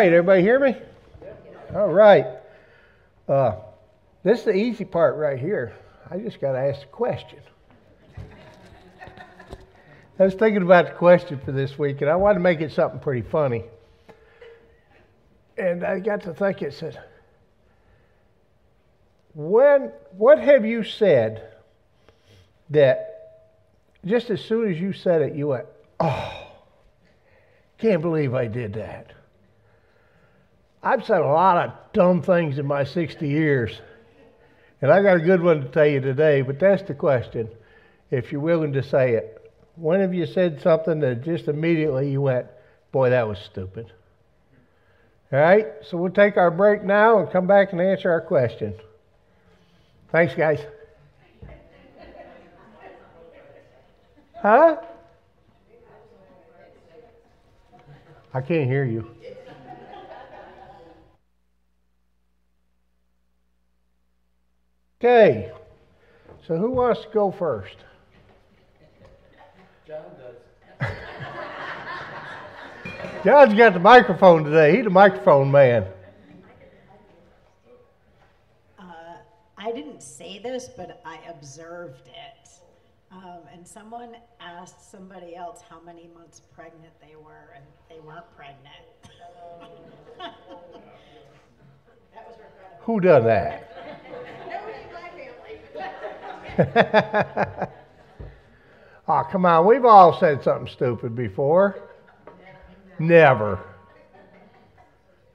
right, everybody hear me? All right. Uh, this is the easy part right here. I just got to ask a question. I was thinking about the question for this week, and I wanted to make it something pretty funny. And I got to thinking, it said, when, what have you said that just as soon as you said it, you went, oh, can't believe I did that. I've said a lot of dumb things in my 60 years, and I got a good one to tell you today, but that's the question, if you're willing to say it. When have you said something that just immediately you went, boy, that was stupid? All right, so we'll take our break now and come back and answer our question. Thanks, guys. Huh? I can't hear you. Okay, so who wants to go first? John does. John's got the microphone today. He's the microphone man. Uh, I didn't say this, but I observed it. Um, and someone asked somebody else how many months pregnant they were, and they weren't pregnant. that was Who done that? Nobody in my family. oh, come on. We've all said something stupid before. Never.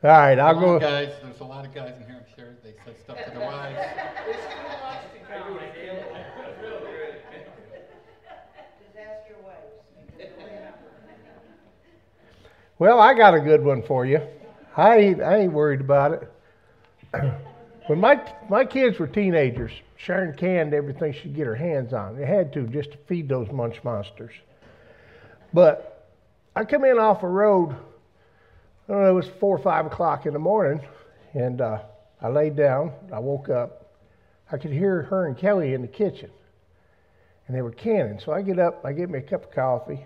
All right, I'll go. guys. There's a lot of guys in here. I'm sure they said stuff to their wives. Well, I got a good one for you. I ain't, I ain't worried about it. when my my kids were teenagers, Sharon canned everything she'd get her hands on. They had to just to feed those munch monsters. But I come in off a road. I don't know, it was four or five o'clock in the morning, and uh, I laid down. I woke up. I could hear her and Kelly in the kitchen, and they were canning. So I get up. I get me a cup of coffee.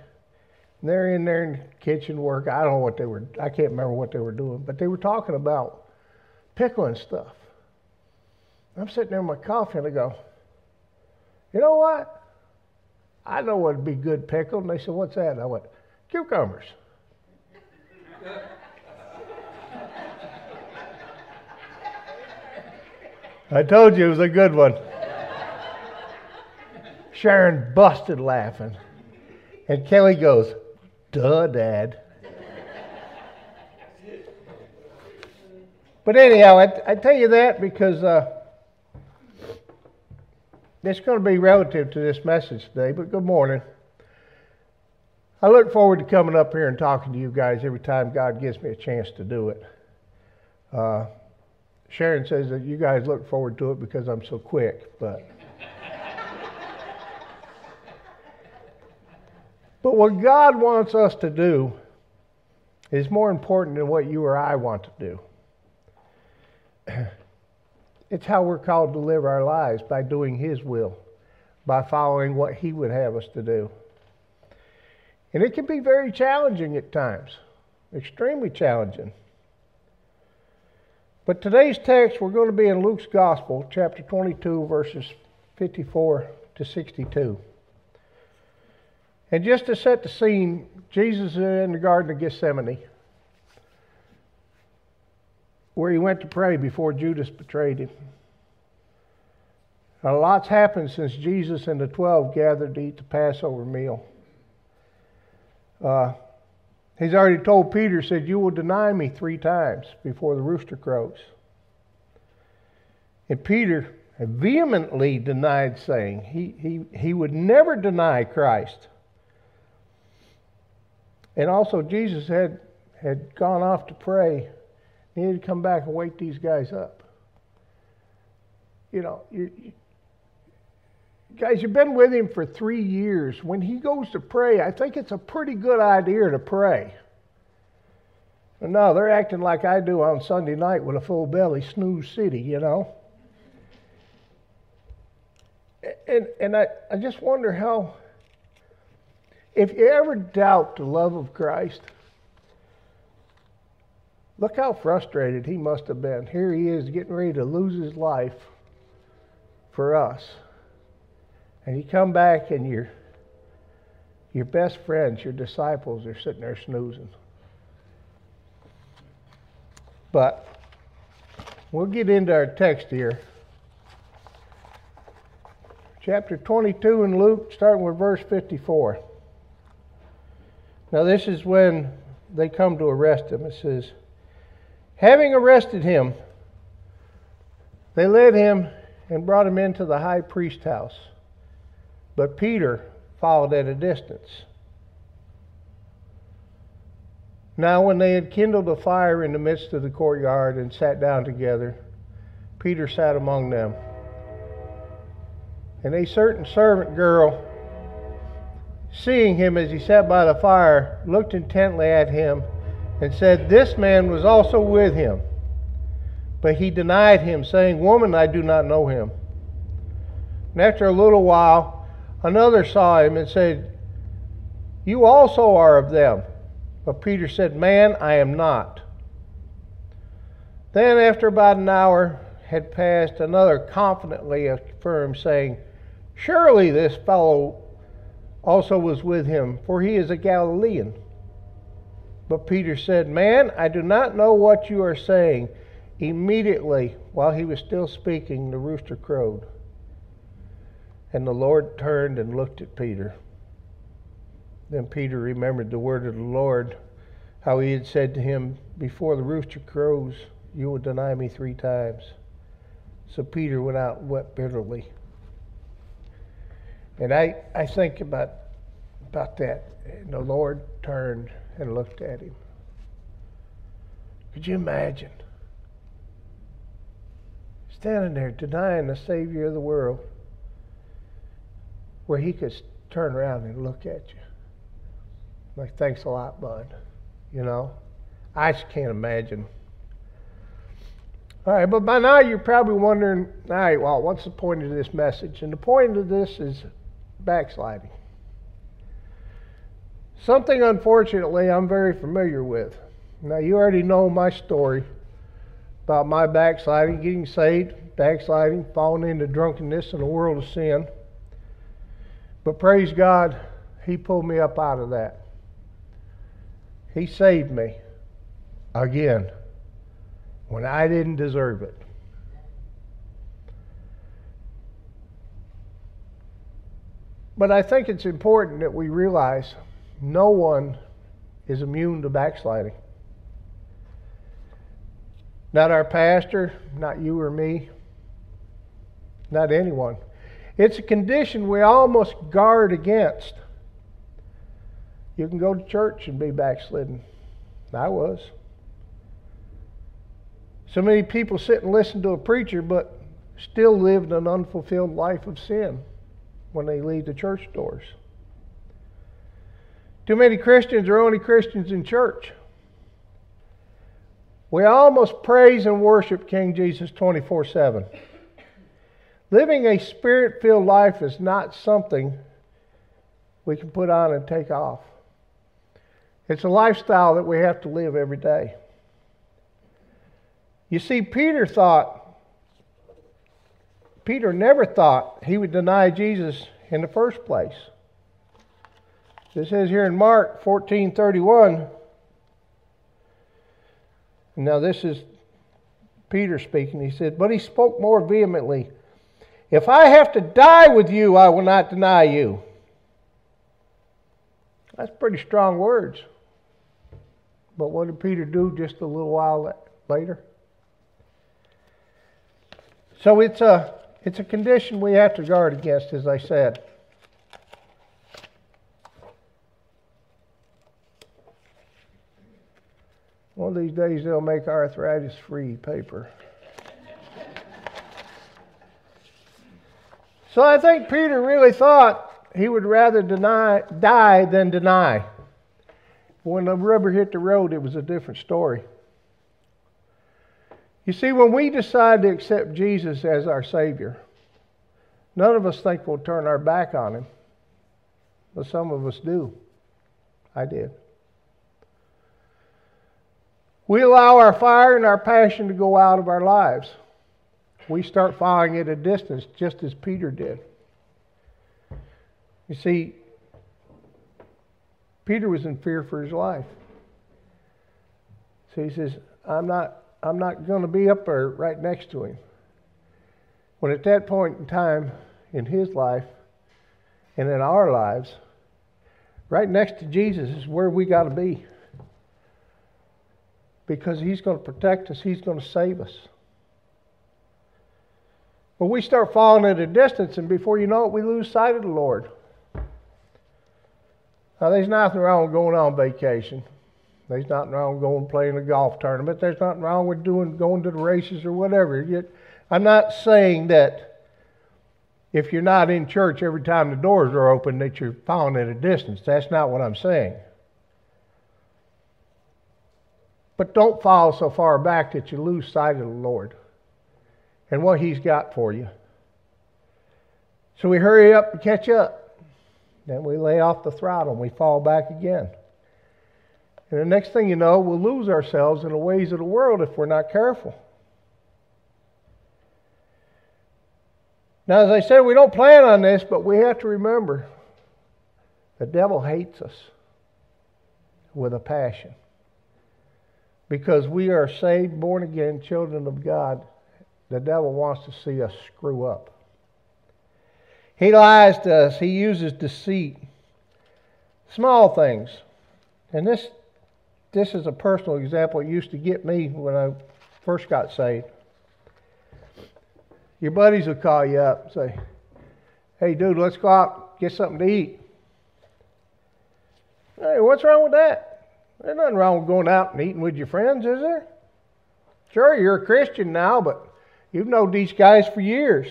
And they're in there in the kitchen work. I don't know what they were. I can't remember what they were doing, but they were talking about pickling stuff. I'm sitting there in my coffee, and I go, you know what? I know what'd be good pickle. And they said, what's that? And I went, cucumbers. I told you it was a good one. Sharon busted laughing. And Kelly goes, Duh, Dad. but anyhow, I, I, tell you that because uh, it's going to be relative to this message today. But good morning. I look forward to coming up here and talking to you guys every time God gives me a chance to do it. Uh, Sharon says that you guys look forward to it because I'm so quick, but. But what God wants us to do is more important than what you or I want to do. It's how we're called to live our lives by doing His will, by following what He would have us to do. And it can be very challenging at times, extremely challenging. But today's text, we're going to be in Luke's Gospel, chapter 22, verses 54 to 62. And just to set the scene, Jesus is in the Garden of Gethsemane, where he went to pray before Judas betrayed him. A lot's happened since Jesus and the twelve gathered to eat the Passover meal. Uh, he's already told Peter, said, You will deny me three times before the rooster crows. And Peter vehemently denied saying he, he, he would never deny Christ. And also, Jesus had, had gone off to pray. He needed to come back and wake these guys up. You know, you, you, guys, you've been with him for three years. When he goes to pray, I think it's a pretty good idea to pray. But no, they're acting like I do on Sunday night with a full belly, snooze city, you know. And, and I, I just wonder how if you ever doubt the love of Christ, Look how frustrated he must have been. Here he is getting ready to lose his life for us. And you come back and your your best friends, your disciples are sitting there snoozing. But we'll get into our text here. Chapter 22 in Luke, starting with verse 54. Now, this is when they come to arrest him. It says, Having arrested him, they led him and brought him into the high priest's house. But Peter followed at a distance. Now, when they had kindled a fire in the midst of the courtyard and sat down together, Peter sat among them. And a certain servant girl, seeing him as he sat by the fire, looked intently at him and said, This man was also with him. But he denied him, saying, Woman, I do not know him. And after a little while, another saw him and said, You also are of them. But Peter said, Man, I am not. Then, after about an hour had passed, another confidently affirmed, saying, Surely this fellow also was with him, for he is a Galilean. But Peter said, Man, I do not know what you are saying. Immediately, while he was still speaking, the rooster crowed. And the Lord turned and looked at Peter. Then Peter remembered the word of the Lord, how he had said to him, Before the rooster crows, you will deny me three times. So Peter went out and wept bitterly. And I, I think about, about that. And the Lord turned and looked at him. Could you imagine? Standing there denying the Savior of the world, where he could turn around and look at you. Like, thanks a lot, bud. You know? I just can't imagine. All right, but by now you're probably wondering, all right, well, what's the point of this message? And the point of this is backsliding. Something, unfortunately, I'm very familiar with. Now, you already know my story about my backsliding, getting saved, backsliding, falling into drunkenness and a world of sin. But praise God, He pulled me up out of that. He saved me again when I didn't deserve it. But I think it's important that we realize no one is immune to backsliding. Not our pastor, not you or me, not anyone. It's a condition we almost guard against. You can go to church and be backslidden. I was. So many people sit and listen to a preacher, but still live an unfulfilled life of sin when they leave the church doors. Too many Christians are only Christians in church. We almost praise and worship King Jesus 24 7. Living a spirit filled life is not something we can put on and take off. It's a lifestyle that we have to live every day. You see, Peter thought, Peter never thought he would deny Jesus in the first place. It says here in Mark 14:31. Now this is Peter speaking. He said, "But he spoke more vehemently, if I have to die with you, I will not deny you." That's pretty strong words. But what did Peter do just a little while later? So it's a it's a condition we have to guard against, as I said. One of these days they'll make arthritis free paper. so I think Peter really thought he would rather deny, die than deny. When the rubber hit the road, it was a different story. You see, when we decide to accept Jesus as our Savior, none of us think we'll turn our back on Him, but some of us do. I did. We allow our fire and our passion to go out of our lives. We start following at a distance, just as Peter did. You see, Peter was in fear for his life. So he says, I'm not, I'm not going to be up there right next to him. When at that point in time in his life and in our lives, right next to Jesus is where we got to be because He's going to protect us, He's going to save us. But we start falling at a distance, and before you know it, we lose sight of the Lord. Now, there's nothing wrong with going on vacation. There's nothing wrong with going playing a golf tournament. There's nothing wrong with doing going to the races or whatever. Yet, I'm not saying that if you're not in church every time the doors are open that you're falling at a distance. That's not what I'm saying. But don't fall so far back that you lose sight of the Lord and what He's got for you. So we hurry up and catch up. Then we lay off the throttle and we fall back again. And the next thing you know, we'll lose ourselves in the ways of the world if we're not careful. Now, as I said, we don't plan on this, but we have to remember the devil hates us with a passion because we are saved, born again children of God, the devil wants to see us screw up. He lies to us, he uses deceit. Small things. And this this is a personal example. It used to get me when I first got saved. Your buddies will call you up and say, Hey dude, let's go out get something to eat. Hey, what's wrong with that? There's nothing wrong with going out and eating with your friends, is there? Sure, you're a Christian now, but you've known these guys for years.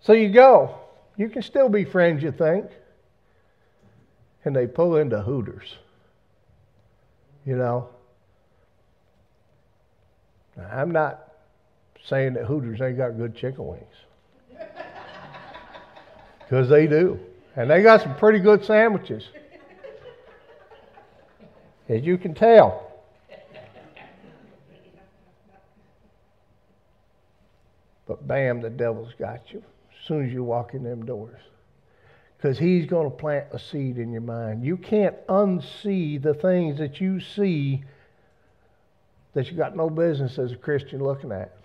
So you go. You can still be friends, you think. And they pull into Hooters. You know? I'm not saying that Hooters ain't got good chicken wings. Because they do. And they got some pretty good sandwiches as you can tell. But bam, the devil's got you as soon as you walk in them doors. Because he's going to plant a seed in your mind. You can't unsee the things that you see that you got no business as a Christian looking at.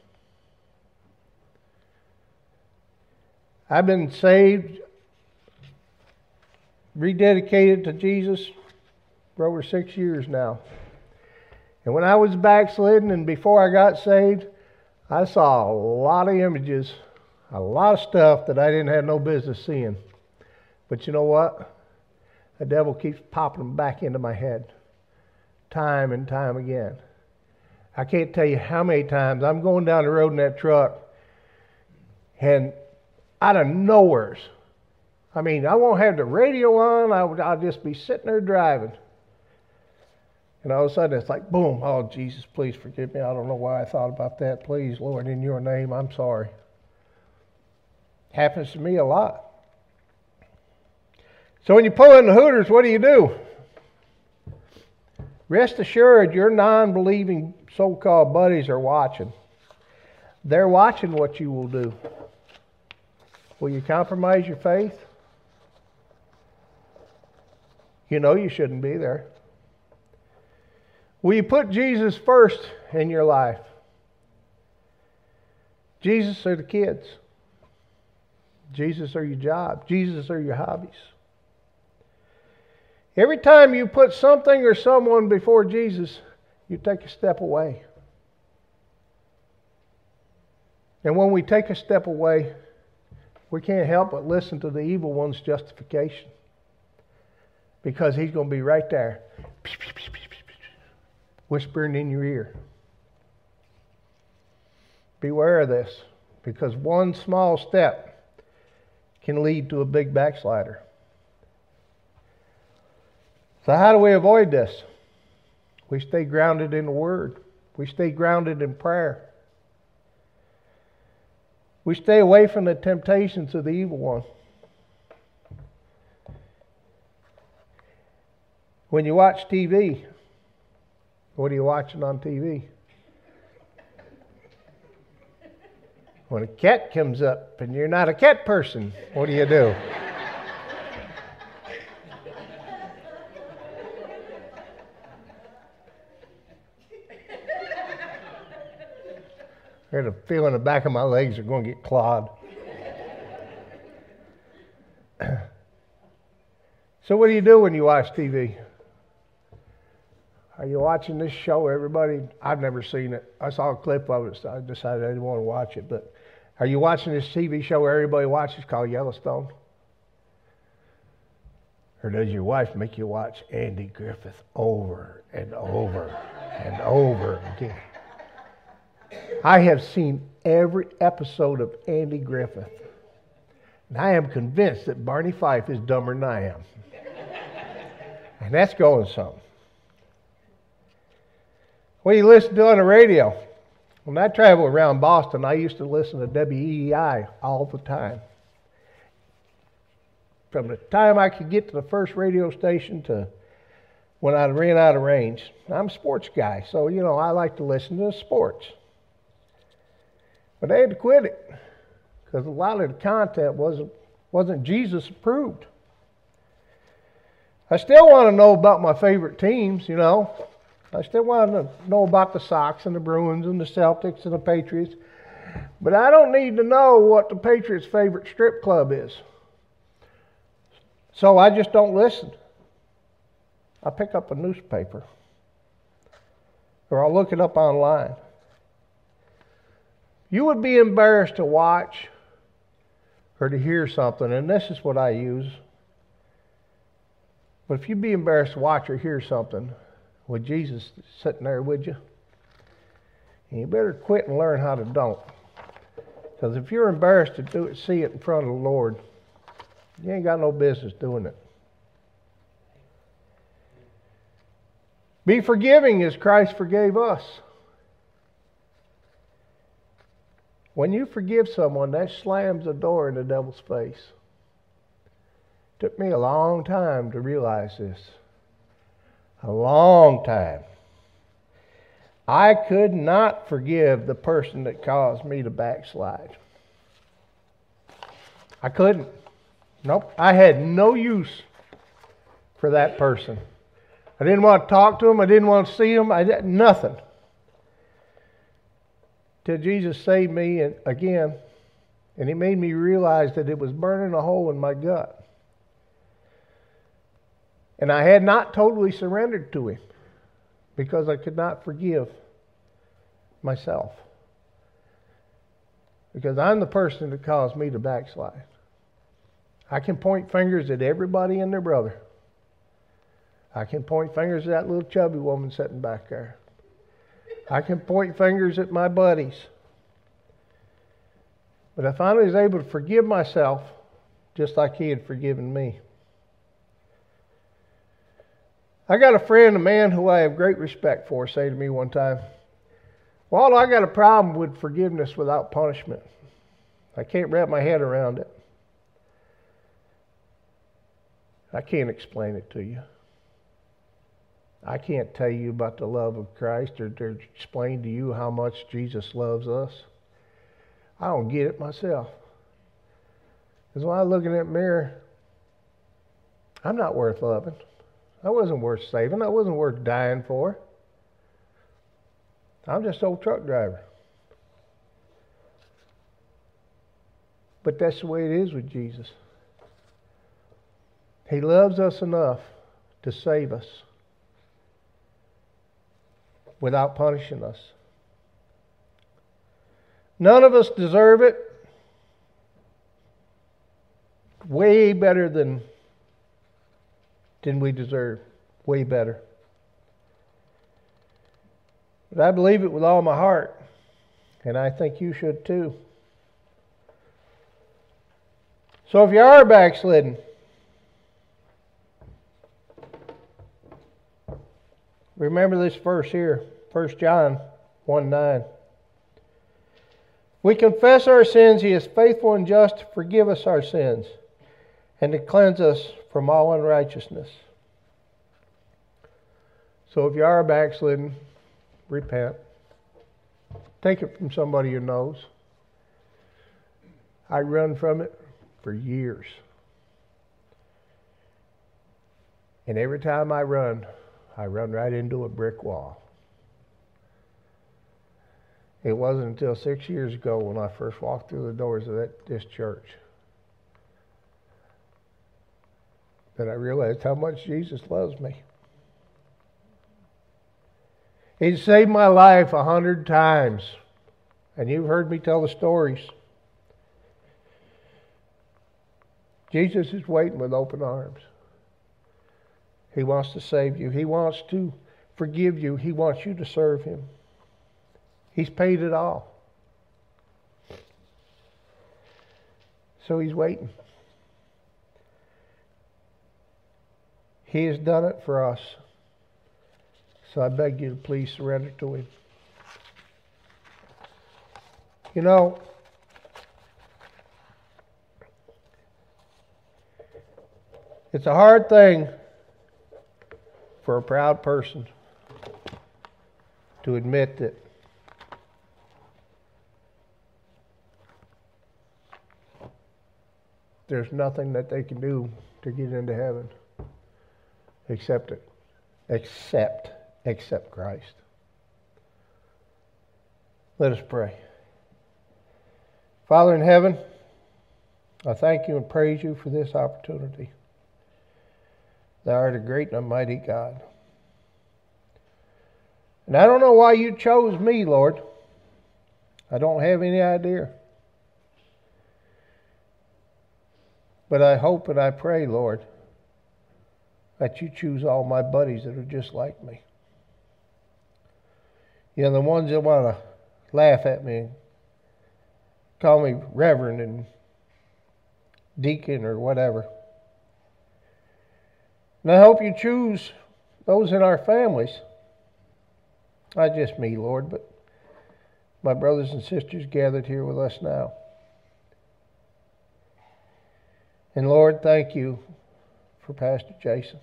I've been saved, rededicated to Jesus for over six years now. And when I was backslidden and before I got saved, I saw a lot of images, a lot of stuff that I didn't have no business seeing. But you know what? The devil keeps popping them back into my head time and time again. I can't tell you how many times I'm going down the road in that truck and out of nowheres, I mean, I won't have the radio on, I'll, I'll just be sitting there driving. And all of a sudden it's like, boom, oh, Jesus, please forgive me. I don't know why I thought about that. Please, Lord, in your name, I'm sorry. Happens to me a lot. So when you pull in the Hooters, what do you do? Rest assured, your non believing so called buddies are watching. They're watching what you will do. Will you compromise your faith? You know you shouldn't be there. Will you put Jesus first in your life? Jesus are the kids. Jesus are your job. Jesus are your hobbies. Every time you put something or someone before Jesus, you take a step away. And when we take a step away, we can't help but listen to the evil one's justification. Because he's going to be right there whispering in your ear. Beware of this, because one small step can lead to a big backslider. So, how do we avoid this? We stay grounded in the Word, we stay grounded in prayer. We stay away from the temptations of the evil one. When you watch TV, What are you watching on TV? When a cat comes up and you're not a cat person, what do you do? I had a feeling the back of my legs are going to get clawed. so, what do you do when you watch TV? Are you watching this show, everybody? I've never seen it. I saw a clip of it, so I decided I didn't want to watch it. But are you watching this TV show everybody watches called Yellowstone? Or does your wife make you watch Andy Griffith over and over and over again? I have seen every episode of Andy Griffith. And I am convinced that Barney Fife is dumber than I am. And that's going some. What do you listen to on the radio? When I travel around Boston, I used to listen to WEEI all the time. From the time I could get to the first radio station to when I ran out of range. I'm a sports guy, so you know I like to listen to sports. But they had to quit it because a lot of the content wasn't, wasn't Jesus approved. I still want to know about my favorite teams, you know. I still want to know about the Sox and the Bruins and the Celtics and the Patriots. But I don't need to know what the Patriots' favorite strip club is. So I just don't listen. I pick up a newspaper or I'll look it up online. You would be embarrassed to watch or to hear something, and this is what I use. But if you'd be embarrassed to watch or hear something with Jesus sitting there, with you? And you better quit and learn how to don't. Because if you're embarrassed to do it, see it in front of the Lord, you ain't got no business doing it. Be forgiving as Christ forgave us. When you forgive someone, that slams a door in the devil's face. It took me a long time to realize this. A long time. I could not forgive the person that caused me to backslide. I couldn't. Nope. I had no use for that person. I didn't want to talk to him. I didn't want to see him. I did nothing till Jesus saved me again, and He made me realize that it was burning a hole in my gut. And I had not totally surrendered to Him because I could not forgive myself. Because I'm the person that caused me to backslide. I can point fingers at everybody and their brother. I can point fingers at that little chubby woman sitting back there. I can point fingers at my buddies. But I finally was able to forgive myself just like he had forgiven me. I got a friend, a man who I have great respect for, say to me one time, Well, I got a problem with forgiveness without punishment. I can't wrap my head around it. I can't explain it to you. I can't tell you about the love of Christ or, or explain to you how much Jesus loves us. I don't get it myself. Because when I look in that mirror, I'm not worth loving. I wasn't worth saving. I wasn't worth dying for. I'm just an old truck driver. But that's the way it is with Jesus. He loves us enough to save us without punishing us. None of us deserve it. Way better than, than we deserve. Way better. But I believe it with all my heart, and I think you should too. So if you are backslidden, Remember this verse here, 1 John 1 9. We confess our sins, He is faithful and just to forgive us our sins and to cleanse us from all unrighteousness. So if you are backslidden, repent. Take it from somebody who knows. I run from it for years. And every time I run, I run right into a brick wall. It wasn't until six years ago when I first walked through the doors of that, this church that I realized how much Jesus loves me. He saved my life a hundred times. And you've heard me tell the stories. Jesus is waiting with open arms. He wants to save you. He wants to forgive you. He wants you to serve Him. He's paid it all. So He's waiting. He has done it for us. So I beg you to please surrender to Him. You know, it's a hard thing for a proud person to admit that there's nothing that they can do to get into heaven except it Accept. Accept Christ. Let us pray. Father in heaven, I thank you and praise you for this opportunity. Thou art a great and almighty God. And I don't know why you chose me, Lord. I don't have any idea. But I hope and I pray, Lord, that you choose all my buddies that are just like me. You know, the ones that want to laugh at me, call me reverend and deacon or whatever. And I hope you choose those in our families. Not just me, Lord, but my brothers and sisters gathered here with us now. And Lord, thank you for Pastor Jason.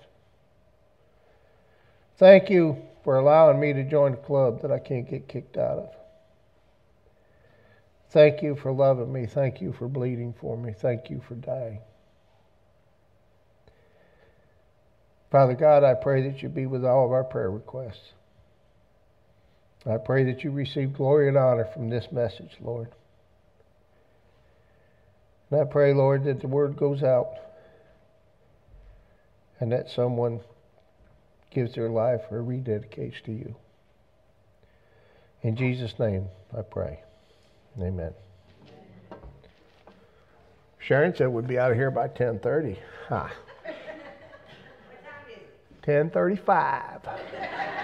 Thank you for allowing me to join a club that I can't get kicked out of. Thank you for loving me. Thank you for bleeding for me. Thank you for dying. Father God, I pray that you be with all of our prayer requests. I pray that you receive glory and honor from this message, Lord. And I pray, Lord, that the word goes out and that someone gives their life or rededicates to you. In Jesus' name, I pray. Amen. Sharon said we'd be out of here by 10:30. Ha. 10:35.